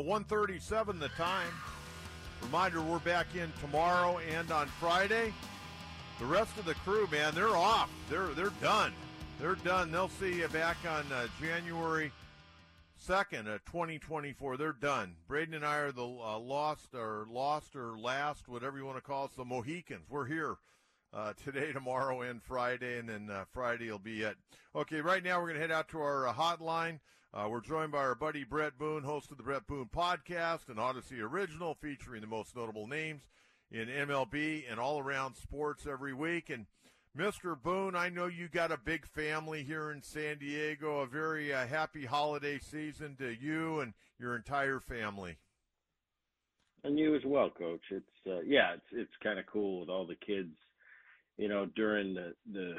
137 the time. Reminder, we're back in tomorrow and on Friday. The rest of the crew, man, they're off. They're they're done. They're done. They'll see you back on uh, January 2nd, uh, 2024. They're done. Braden and I are the uh, lost or lost or last, whatever you want to call us, the Mohicans. We're here uh, today, tomorrow, and Friday, and then uh, Friday will be it. Okay, right now we're going to head out to our uh, hotline. Uh, we're joined by our buddy Bret Boone, host of the Bret Boone Podcast, an Audacy original featuring the most notable names in MLB and all around sports every week. And Mr. Boone, I know you got a big family here in San Diego. A very uh, happy holiday season to you and your entire family. And you as well, Coach. It's uh, yeah, it's it's kind of cool with all the kids. You know, during the the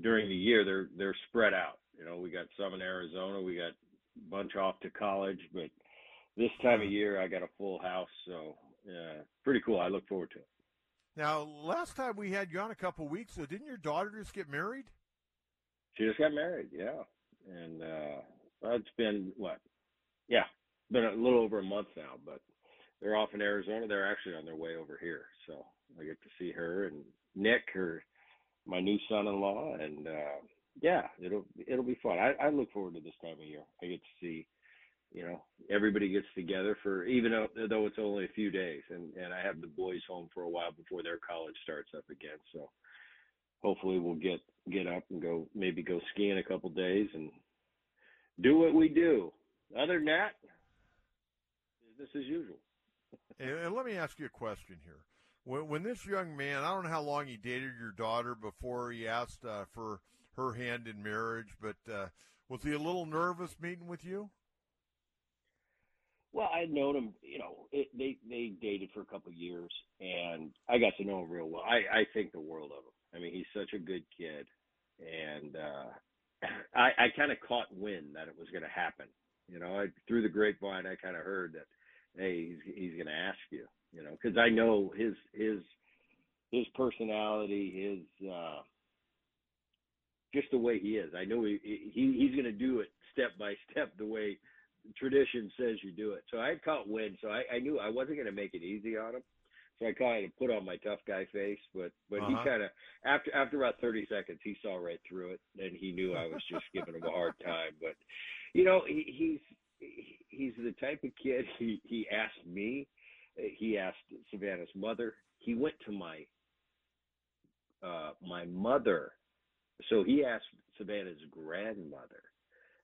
during the year, they're they're spread out. You know, we got some in Arizona, we got a bunch off to college, but this time of year, I got a full house, so yeah, pretty cool. I look forward to it. Now, last time we had you on a couple weeks ago, didn't your daughter just get married? She just got married, yeah, and uh, it's been what? Yeah, been a little over a month now, but they're off in Arizona. They're actually on their way over here, so I get to see her and Nick, or my new son-in-law, and uh, yeah, it'll it'll be fun. I, I look forward to this time of year. I get to see, you know, everybody gets together for even though, though it's only a few days, and and I have the boys home for a while before their college starts up again. So hopefully we'll get get up and go maybe go skiing a couple days and do what we do. Other than that, business as usual. and, and let me ask you a question here. When, when this young man, I don't know how long he dated your daughter before he asked uh, for her hand in marriage, but uh, was he a little nervous meeting with you? Well, I had known him. You know, it, they they dated for a couple of years, and I got to know him real well. I I think the world of him. I mean, he's such a good kid, and uh, I I kind of caught wind that it was going to happen. You know, I, through the grapevine, I kind of heard that, hey, he's he's going to ask you. You know, because I know his his his personality, his uh, just the way he is. I know he, he he's going to do it step by step the way tradition says you do it. So I caught wind, so I, I knew I wasn't going to make it easy on him. So I kind of put on my tough guy face, but but uh-huh. he kind of after after about 30 seconds he saw right through it, and he knew I was just giving him a hard time. But you know he, he's he's the type of kid he he asked me, he asked Savannah's mother, he went to my uh my mother so he asked Savannah's grandmother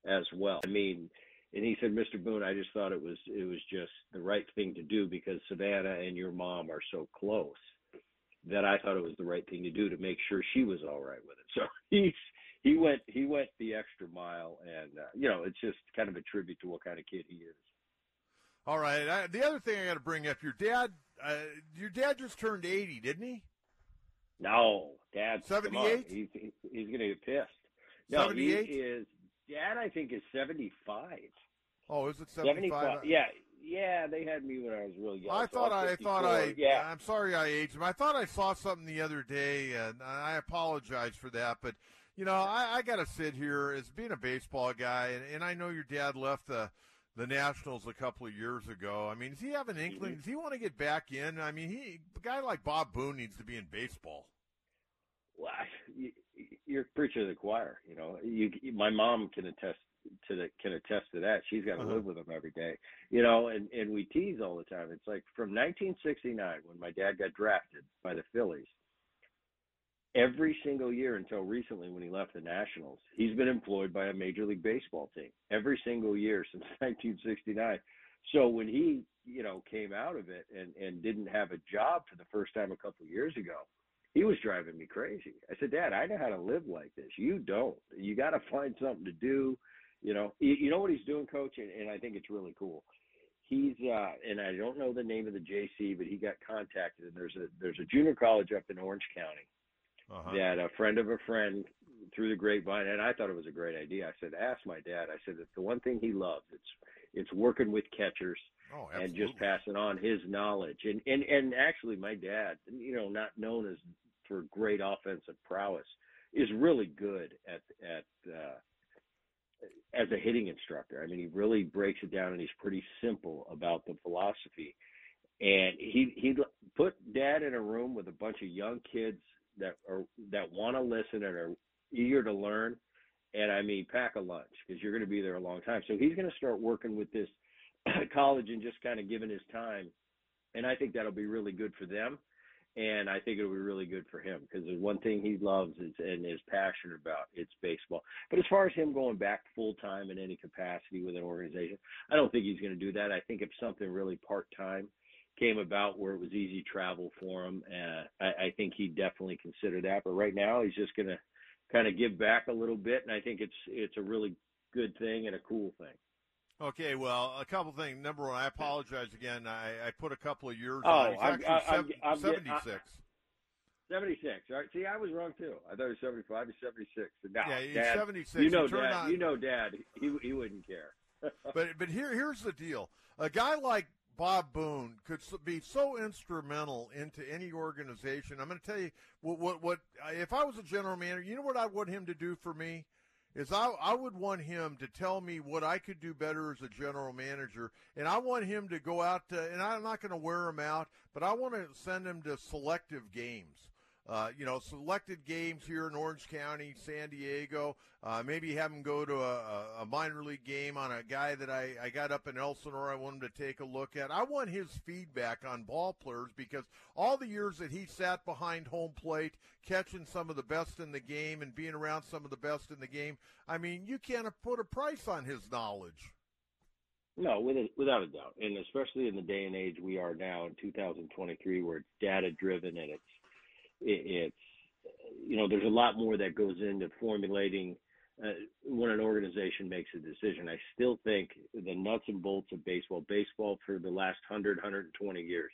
as well. I mean, and he said, Mr. Boone, I just thought it was it was just the right thing to do because Savannah and your mom are so close that I thought it was the right thing to do to make sure she was all right with it. So he's he went he went the extra mile, and uh, you know it's just kind of a tribute to what kind of kid he is. All right. I, the other thing I got to bring up, your dad, uh, your dad just turned eighty, didn't he? No, Dad. Seventy eight. He's he's gonna get pissed. No, he is. Dad, I think is seventy five. Oh, is it seventy five? Yeah, yeah. They had me when I was real young. I so thought I thought I. Yeah. I'm sorry I aged him. I thought I saw something the other day, and I apologize for that. But you know, I, I got to sit here as being a baseball guy, and, and I know your dad left the the Nationals a couple of years ago. I mean, does he have an inkling? Does he want to get back in? I mean, he a guy like Bob Boone needs to be in baseball. Well, you, you're preacher to the choir. You know, you, my mom can attest to the can attest to that. She's got to Uh-huh. live with him every day. You know, and and we tease all the time. It's like from 1969 when my dad got drafted by the Phillies. Every single year until recently when he left the Nationals, he's been employed by a Major League Baseball team. Every single year since 1969. So when he, you know, came out of it and and didn't have a job for the first time a couple of years ago, he was driving me crazy. I said, Dad, I know how to live like this. You don't. You got to find something to do. You know, you, you know what he's doing, Coach, and, and I think it's really cool. He's uh, and I don't know the name of the JC, but he got contacted. And there's a there's a junior college up in Orange County Uh-huh. that a friend of a friend through the grapevine, and I thought it was a great idea. I said, ask my dad. I said, it's the one thing he loves. It's it's working with catchers Oh, and just passing on his knowledge. And and and actually, my dad, you know, not known as for great offensive prowess, is really good at at uh, as a hitting instructor. I mean, he really breaks it down, and he's pretty simple about the philosophy. And he he put dad in a room with a bunch of young kids that are that want to listen and are eager to learn. And I mean, pack a lunch because you're going to be there a long time. So he's going to start working with this college and just kind of giving his time. And I think that'll be really good for them. And I think it'll be really good for him because the one thing he loves is and is passionate about it's baseball. But as far as him going back full time in any capacity with an organization, I don't think he's going to do that. I think if something really part time came about where it was easy travel for him, uh, I, I think he'd definitely consider that. But right now, he's just going to kind of give back a little bit, and I think it's it's a really good thing and a cool thing. Okay, well, a couple things. Number one, I apologize again. I, I put a couple of years Oh, on. I'm- I'm- seven, I'm getting- 76. 76. All right. See, I was wrong too. I thought he was 75. He's 76. And now, yeah, he's Dad, 76. you know, Dad. on, You know, Dad. He he wouldn't care. but but here here's the deal: a guy like Bob Boone could be so instrumental into any organization. I'm going to tell you what what what if I was a general manager, you know what I want him to do for me is I I would want him to tell me what I could do better as a general manager, and I want him to go out to, and I'm not going to wear him out, but I want to send him to selective games. Uh, you know, selected games here in Orange County, San Diego. Uh, maybe have him go to a, a- minor league game on a guy that I, I got up in Elsinore. I want him to take a look at. I want his feedback on ball players because all the years that he sat behind home plate, catching some of the best in the game and being around some of the best in the game, I mean, you can't put a price on his knowledge. No, without a doubt, and especially in the day and age we are now in 2023, where it's data driven and it's it, it's you know there's a lot more that goes into formulating uh, when an organization makes a decision. I still think the nuts and bolts of baseball, baseball for the last 100, 120 years.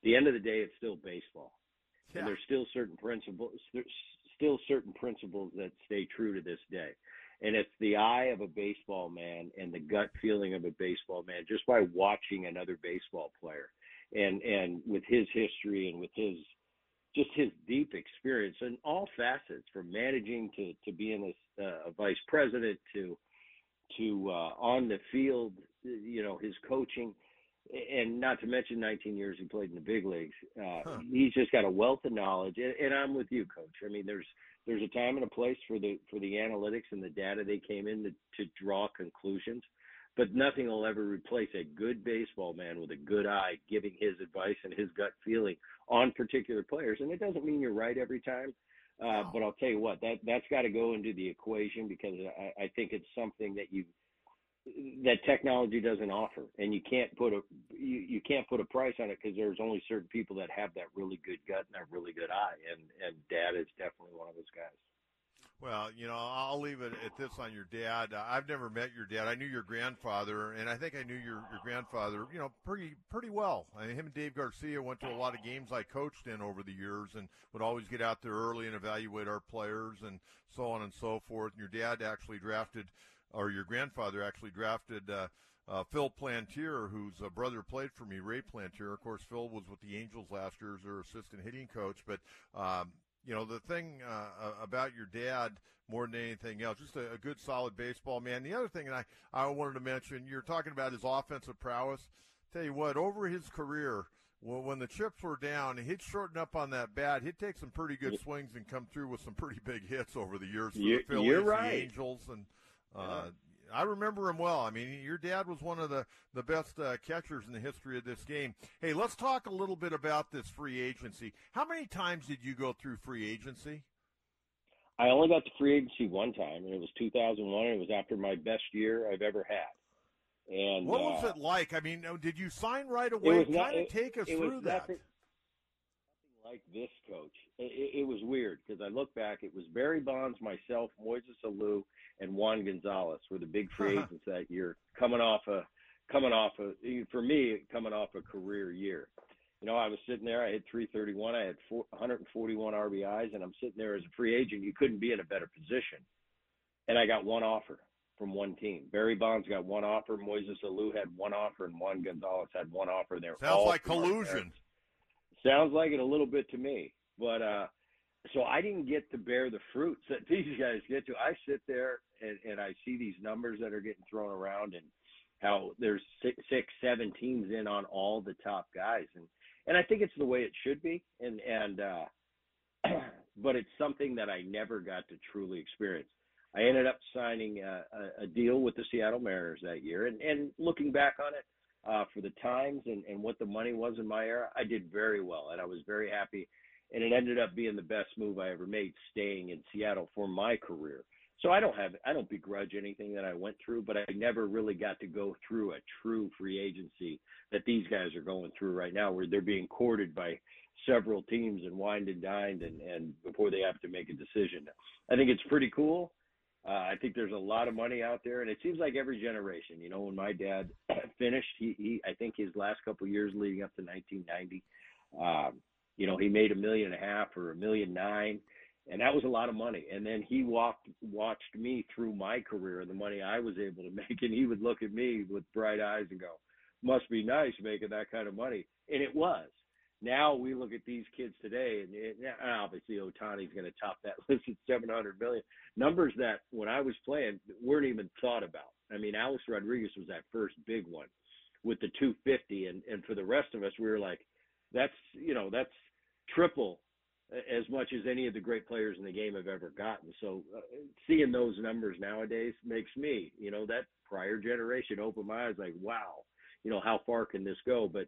At the end of the day, it's still baseball, Yeah. and there's still certain principles, still certain principles that stay true to this day. And it's the eye of a baseball man and the gut feeling of a baseball man just by watching another baseball player, and and with his history and with his just his deep experience in all facets, from managing to to being a, a vice president to to uh, on the field, you know, his coaching, and not to mention 19 years he played in the big leagues. Uh, Huh. He's just got a wealth of knowledge, and, and I'm with you, Coach. I mean, there's there's a time and a place for the for the analytics and the data they came in to, to draw conclusions, but nothing will ever replace a good baseball man with a good eye giving his advice and his gut feeling on particular players. And it doesn't mean you're right every time. Uh, but I'll tell you what, that that's got to go into the equation because I, I think it's something that you that technology doesn't offer, and you can't put a you, you can't put a price on it because there's only certain people that have that really good gut and that really good eye, and and Dad is definitely one of those guys. Well, you know, I'll leave it at this on your dad. Uh, I've never met your dad. I knew your grandfather, and I think I knew your, your grandfather, you know, pretty pretty well. I mean, him and Dave Garcia went to a lot of games I coached in over the years, and would always get out there early and evaluate our players and so on and so forth. And your dad actually drafted, or your grandfather actually drafted. Uh, uh, Phil Plantier, whose uh, brother played for me, Ray Plantier. Of course, Phil was with the Angels last year as their assistant hitting coach. But um, you know, the thing uh, about your dad more than anything else, just a, a, good, solid baseball man. The other thing I, I wanted to mention, you're talking about his offensive prowess. Tell you what, over his career, well, when the chips were down, he'd shorten up on that bat. He'd take some pretty good swings and come through with some pretty big hits over the years for you're, the Phillies, right. the Angels, and uh, I remember him well. I mean, your dad was one of the the best uh, catchers in the history of this game. Hey, let's talk a little bit about this free agency. How many times did you go through free agency? I only got to free agency one time, and it was 2001. And it was after my best year I've ever had. And what was uh, it like? I mean, did you sign right away? Kind of take us through that. Nothing, like this, coach. It, it was weird because I look back. It was Barry Bonds, myself, Moises Alou, and Juan Gonzalez were the big free uh-huh. agents that year, coming off a coming off a for me coming off a career year. You know, I was sitting there. I had 331. I had 4, 141 RBIs, and I'm sitting there as a free agent. You couldn't be in a better position. And I got one offer from one team. Barry Bonds got one offer. Moises Alou had one offer, and Juan Gonzalez had one offer. There sounds like collusion. Sounds like it a little bit to me, but uh, so I didn't get to bear the fruits that these guys get to. I sit there and, and I see these numbers that are getting thrown around and how there's six, six, seven teams in on all the top guys, and and I think it's the way it should be. And and uh, but it's something that I never got to truly experience. I ended up signing a, a, a deal with the Seattle Mariners that year, and and looking back on it, uh, for the times and, and what the money was in my era, I did very well, and I was very happy. And it ended up being the best move I ever made, staying in Seattle for my career. So I don't have, I don't begrudge anything that I went through, but I never really got to go through a true free agency that these guys are going through right now, where they're being courted by several teams and wined and dined, and and before they have to make a decision. I think it's pretty cool. Uh, I think there's a lot of money out there, and it seems like every generation. You know, when my dad finished, he, he I think his last couple years leading up to 1990, um, you know, he made a million and a half or a million nine, and that was a lot of money. And then he walked watched me through my career the money I was able to make, and he would look at me with bright eyes and go, "Must be nice making that kind of money," and it was. Now we look at these kids today, and, and obviously Ohtani's going to top that list at 700 million. Numbers that when I was playing weren't even thought about. I mean, Alex Rodriguez was that first big one with the 250, and and for the rest of us, we were like, that's you know that's triple as much as any of the great players in the game have ever gotten. So uh, seeing those numbers nowadays makes me, you know, that prior generation open my eyes like, wow, you know, how far can this go? But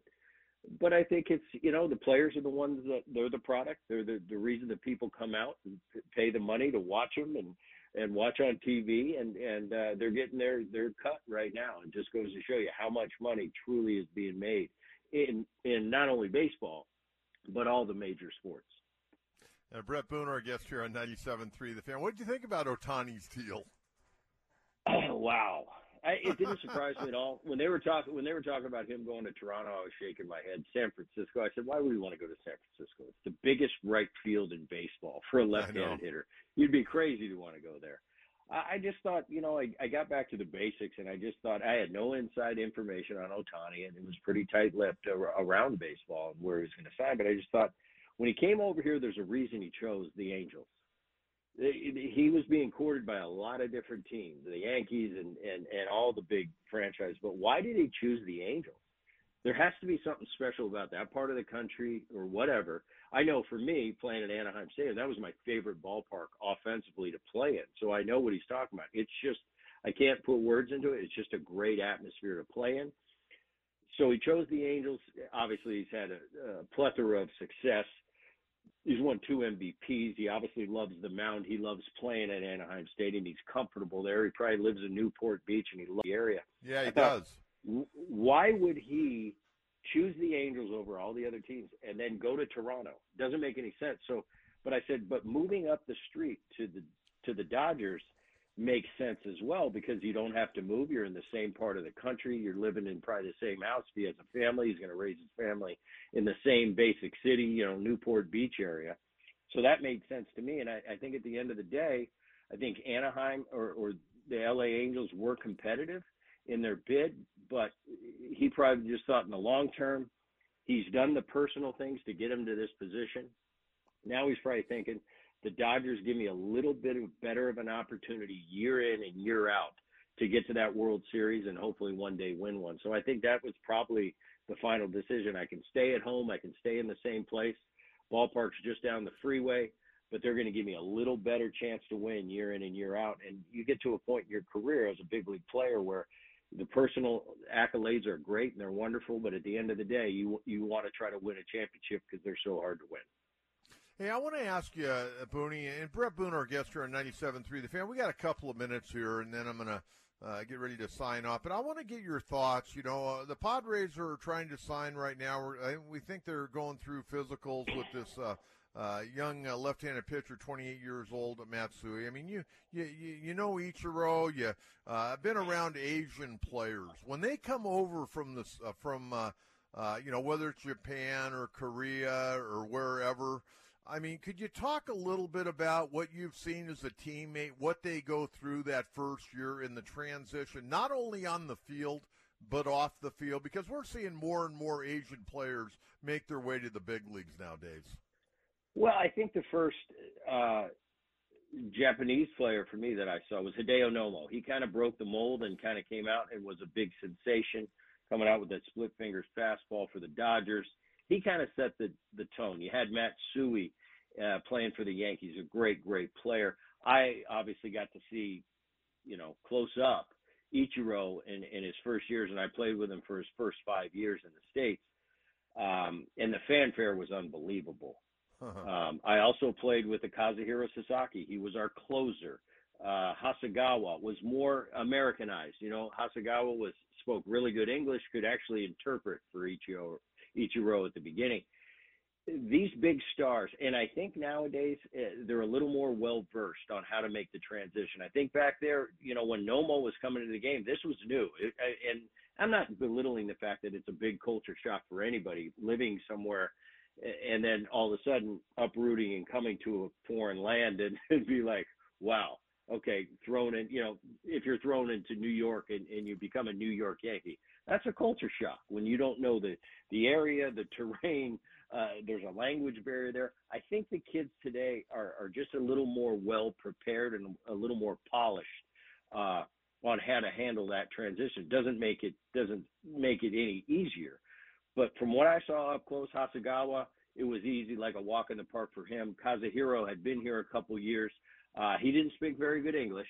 but I think it's you know the players are the ones that they're the product. They're the the reason that people come out and pay the money to watch them and and watch on TV and and uh, they're getting their their cut right now. It just goes to show you how much money truly is being made in in not only baseball but all the major sports. Uh, Bret Booner, our guest here on 97.3 The Fan. What did you think about Ohtani's deal? Oh, wow. I, it didn't surprise me at all when they were talking when they were talking about him going to Toronto. I was shaking my head. San Francisco. I said, why would we want to go to San Francisco? It's the biggest right field in baseball for a left-handed hitter. You'd be crazy to want to go there. I, just thought, you know, I, I got back to the basics, and I just thought I had no inside information on Ohtani and it was pretty tight-lipped around baseball and where he was going to sign. But I just thought when he came over here, there's a reason he chose the Angels he was being courted by a lot of different teams, the Yankees and, and, and all the big franchises. But why did he choose the Angels? There has to be something special about that part of the country or whatever. I know for me, playing at Anaheim Stadium, that was my favorite ballpark offensively to play in. So I know what he's talking about. It's just, I can't put words into it. It's just a great atmosphere to play in. So he chose the Angels. Obviously, he's had a, a plethora of success he's won two MVPs. He obviously loves the mound. He loves playing at Anaheim Stadium. He's comfortable there. He probably lives in Newport Beach and he loves the area. Yeah, he I does. Thought, why would he choose the Angels over all the other teams and then go to Toronto? Doesn't make any sense. So, but I said, but moving up the street to the to the Dodgers – makes sense as well because you don't have to move. You're in the same part of the country. You're living in probably the same house. If he has a family, he's going to raise his family in the same basic city, you know, Newport Beach area. So that made sense to me. And I, I think at the end of the day, I think Anaheim or, or the LA Angels were competitive in their bid, but he probably just thought in the long term, he's done the personal things to get him to this position. Now he's probably thinking the Dodgers give me a little bit of better of an opportunity year in and year out to get to that World Series and hopefully one day win one. So I think that was probably the final decision. I can stay at home, I can stay in the same place. Ballpark's just down the freeway, but they're going to give me a little better chance to win year in and year out. And you get to a point in your career as a big league player where the personal accolades are great and they're wonderful, but at the end of the day, you you want to try to win a championship because they're so hard to win. Hey, I want to ask you, uh, Booney, and Bret Boone, our guest here on 97.3 The Fan. We got a couple of minutes here, and then I'm going to uh, get ready to sign off. But I want to get your thoughts. You know, uh, the Padres are trying to sign right now. we think they're going through physicals with this uh, uh, young uh, left-handed pitcher, 28 years old, Matsui. I mean, you you you know Ichiro. You uh, I've been around Asian players when they come over from this uh, from uh, uh, you know whether it's Japan or Korea or wherever. I mean, could you talk a little bit about what you've seen as a teammate, what they go through that first year in the transition, not only on the field but off the field, because we're seeing more and more Asian players make their way to the big leagues nowadays. Well, I think the first uh, Japanese player for me that I saw was Hideo Nomo. He kind of broke the mold and kind of came out and was a big sensation coming out with that split fingers fastball for the Dodgers. He kind of set the the tone. You had Matsui uh, playing for the Yankees, a great, great player. I obviously got to see, you know, close up Ichiro in, in his first years, and I played with him for his first five years in the States. Um, and the fanfare was unbelievable. Uh-huh. Um, I also played with the Kazuhiro Sasaki. He was our closer. Uh, Hasegawa was more Americanized. You know, Hasegawa was spoke really good English, could actually interpret for Ichiro, Ichiro at the beginning. These big stars, and I think nowadays uh, they're a little more well versed on how to make the transition. I think back there, you know, when Nomo was coming into the game, this was new. It, and I'm not belittling the fact that it's a big culture shock for anybody living somewhere and then all of a sudden uprooting and coming to a foreign land and, and be like, wow, okay, thrown in, you know, if you're thrown into New York and, and you become a New York Yankee, that's a culture shock when you don't know the, the area, the terrain, uh, there's a language barrier there. I think the kids today are, are just a little more well prepared and a little more polished, uh, on how to handle that transition. Doesn't make it, doesn't make it any easier but from what I saw up close, Hasegawa, it was easy, like a walk in the park for him. Kazuhiro had been here a couple years. Uh, he didn't speak very good English,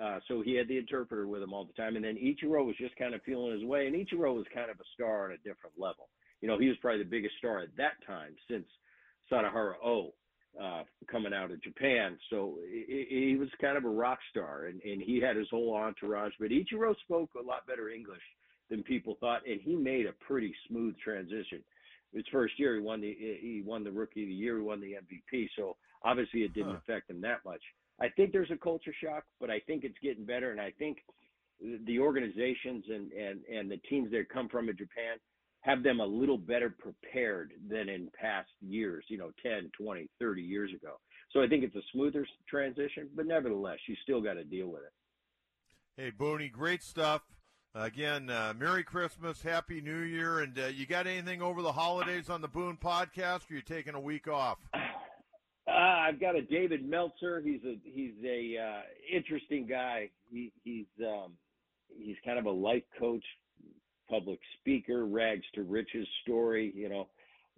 uh, so he had the interpreter with him all the time. And then Ichiro was just kind of feeling his way, and Ichiro was kind of a star on a different level. You know, he was probably the biggest star at that time since Sanahara O uh, coming out of Japan. So he, he was kind of a rock star, and, and he had his whole entourage. But Ichiro spoke a lot better English than people thought, and he made a pretty smooth transition. His first year, he won the he won the Rookie of the Year, he won the MVP. So obviously, it didn't huh. affect him that much. I think there's a culture shock, but I think it's getting better, and I think the organizations and and and the teams that come from in Japan have them a little better prepared than in past years, you know, 10, 20, 30 years ago. So I think it's a smoother transition, but nevertheless, you still got to deal with it. Hey, Booney, great stuff. Again, uh, Merry Christmas, Happy New Year, and uh, you got anything over the holidays on the Boone podcast? Or you taking a week off? Uh, I've got a David Meltzer. He's a he's a uh, interesting guy. He, he's um, he's kind of a life coach, public speaker, rags to riches story. You know,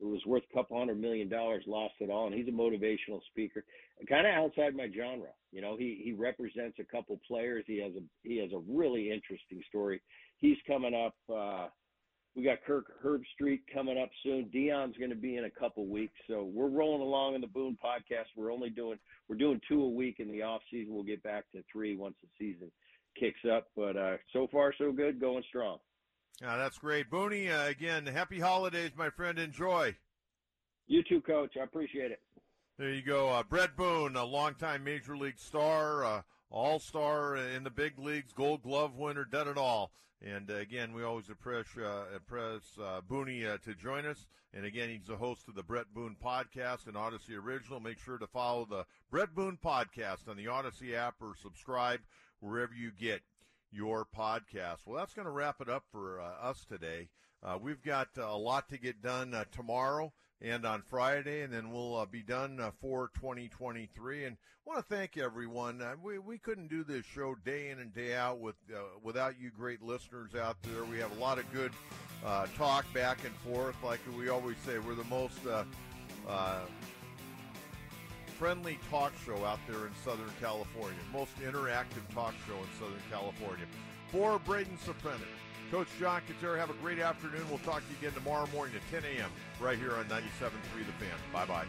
it was worth a couple hundred million dollars, lost it all, and he's a motivational speaker, kind of outside my genre. You know, he he represents a couple players. He has a he has a really interesting story. He's coming up. uh we got Kirk Herbstreit coming up soon. Dion's going to be in a couple weeks, so we're rolling along in the Boone podcast. We're only doing we're doing two a week in the off season. We'll get back to three once the season kicks up. But uh, so far so good, going strong. Yeah, that's great. Booney, uh, again, happy holidays, my friend. Enjoy. You too, Coach. I appreciate it. There you go. Uh, Bret Boone, a longtime Major League star, uh, all star in the big leagues, gold glove winner, done it all. And uh, again, we always impress, uh, impress uh, Booney uh, to join us. And again, he's the host of the Bret Boone podcast and Audacy Original. Make sure to follow the Bret Boone podcast on the Audacy app or subscribe wherever you get your podcast. Well, that's going to wrap it up for uh, us today. Uh, we've got uh, a lot to get done uh, tomorrow, and on Friday, and then we'll uh, be done uh, for 2023. And want to thank everyone. We we couldn't do this show day in and day out with without you great listeners out there. We have a lot of good talk back and forth. Like we always say, we're the most friendly talk show out there in Southern California, most interactive talk show in Southern California. For Braden Soprano, Coach John Kentera, have a great afternoon. We'll talk to you again tomorrow morning at 10 a.m. right here on 97.3 The Fan. Bye bye.